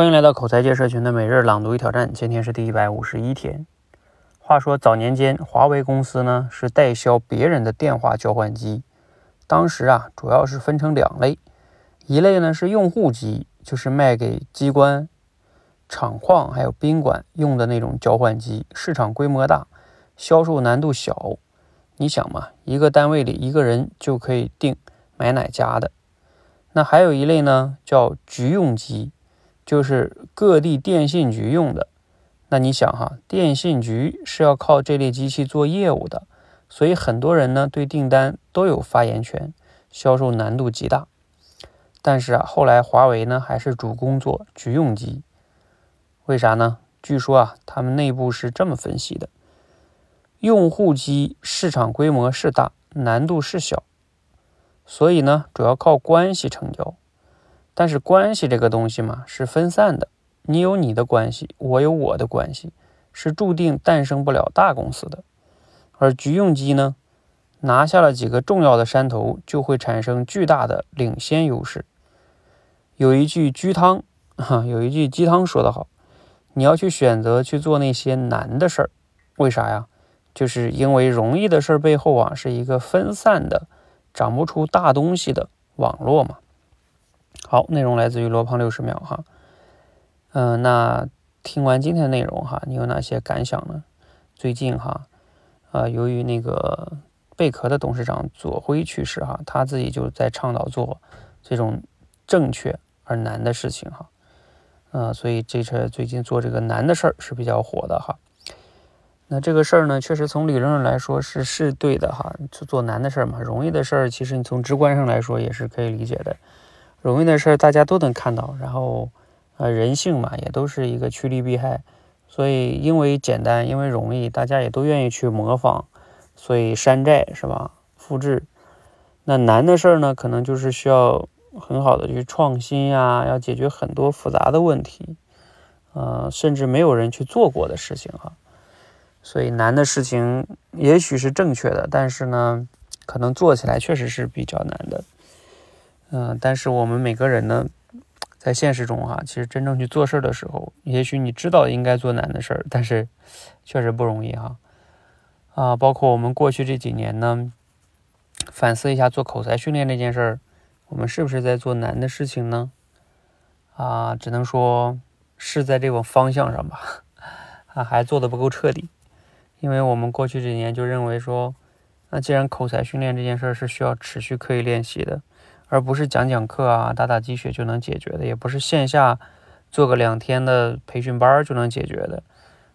欢迎来到口才界社群的每日朗读与挑战，今天是第一百五十一天。话说早年间，华为公司呢是代销别人的电话交换机，当时啊主要是分成两类，一类呢是用户机，就是卖给机关、厂矿还有宾馆用的那种交换机，市场规模大，销售难度小。你想嘛，一个单位里一个人就可以定买哪家的。那还有一类呢叫局用机。就是各地电信局用的，那你想哈，电信局是要靠这类机器做业务的，所以很多人呢对订单都有发言权，销售难度极大。但是啊，后来华为呢还是主攻做局用机，为啥呢？据说啊，他们内部是这么分析的：用户机市场规模是大，难度是小，所以呢主要靠关系成交。但是关系这个东西嘛，是分散的。你有你的关系，我有我的关系，是注定诞生不了大公司的。而局用机呢，拿下了几个重要的山头，就会产生巨大的领先优势。有一句鸡汤，哈，有一句鸡汤说得好，你要去选择去做那些难的事儿，为啥呀？就是因为容易的事儿背后啊，是一个分散的、长不出大东西的网络嘛。好，内容来自于罗胖六十秒哈，嗯，那听完今天的内容哈，你有哪些感想呢？最近哈，啊，由于那个贝壳的董事长左晖去世哈，他自己就在倡导做这种正确而难的事情哈，呃，所以这车最近做这个难的事儿是比较火的哈。那这个事儿呢，确实从理论上来说是是对的哈，就做难的事儿嘛，容易的事儿其实你从直观上来说也是可以理解的。容易的事儿大家都能看到，然后，呃，人性嘛，也都是一个趋利避害，所以因为简单，因为容易，大家也都愿意去模仿，所以山寨是吧？复制。那难的事儿呢，可能就是需要很好的去创新呀，要解决很多复杂的问题，呃，甚至没有人去做过的事情哈。所以难的事情也许是正确的，但是呢，可能做起来确实是比较难的。嗯，但是我们每个人呢，在现实中哈，其实真正去做事的时候，也许你知道应该做难的事儿，但是确实不容易哈。啊，包括我们过去这几年呢，反思一下做口才训练这件事儿，我们是不是在做难的事情呢？啊，只能说是在这种方向上吧，啊，还做的不够彻底，因为我们过去几年就认为说，那既然口才训练这件事儿是需要持续刻意练习的。而不是讲讲课啊、打打鸡血就能解决的，也不是线下做个两天的培训班就能解决的，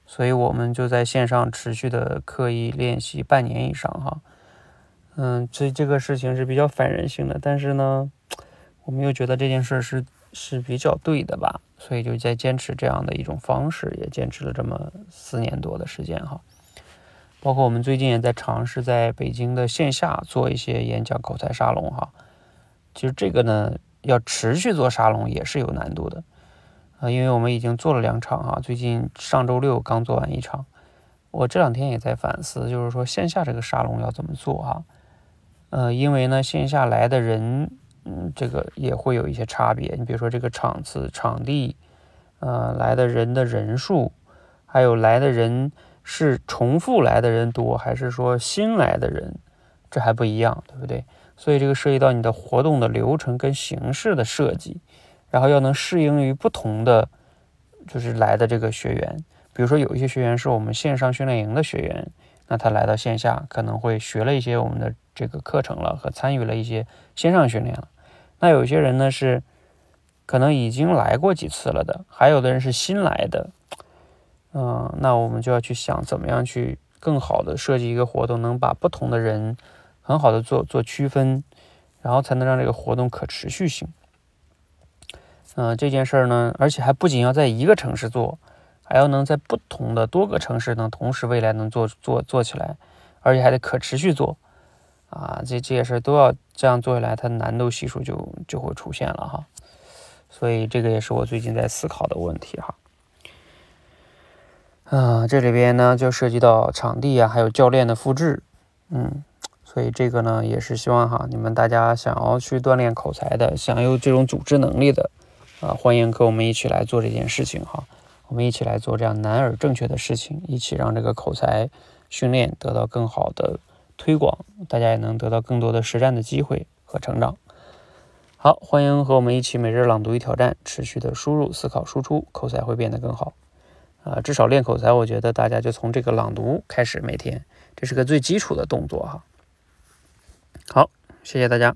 所以我们就在线上持续的刻意练习半年以上哈。嗯，这这个事情是比较反人性的，但是呢，我们又觉得这件事是是比较对的吧，所以就在坚持这样的一种方式，也坚持了这么四年多的时间哈。包括我们最近也在尝试在北京的线下做一些演讲口才沙龙哈。其实这个呢，要持续做沙龙也是有难度的，啊，因为我们已经做了两场哈，最近上周六刚做完一场，我这两天也在反思，就是说线下这个沙龙要怎么做哈，呃，因为呢线下来的人，嗯，这个也会有一些差别，你比如说这个场次、场地，呃，来的人的人数，还有来的人是重复来的人多，还是说新来的人，这还不一样，对不对？所以这个涉及到你的活动的流程跟形式的设计，然后要能适应于不同的就是来的这个学员。比如说有一些学员是我们线上训练营的学员，那他来到线下可能会学了一些我们的这个课程了和参与了一些线上训练了。那有些人呢是可能已经来过几次了的，还有的人是新来的。嗯，那我们就要去想怎么样去更好的设计一个活动，能把不同的人。很好的做做区分，然后才能让这个活动可持续性。嗯，这件事儿呢，而且还不仅要在一个城市做，还要能在不同的多个城市能同时未来能做做做起来，而且还得可持续做。啊，这这些事儿都要这样做下来，它难度系数就就会出现了哈。所以这个也是我最近在思考的问题哈。啊，这里边呢就涉及到场地啊，还有教练的复制，嗯。所以这个呢，也是希望哈，你们大家想要去锻炼口才的，想有这种组织能力的，啊，欢迎跟我们一起来做这件事情哈，我们一起来做这样难而正确的事情，一起让这个口才训练得到更好的推广，大家也能得到更多的实战的机会和成长。好，欢迎和我们一起每日朗读与挑战，持续的输入、思考、输出，口才会变得更好。啊，至少练口才，我觉得大家就从这个朗读开始，每天，这是个最基础的动作哈。好，谢谢大家。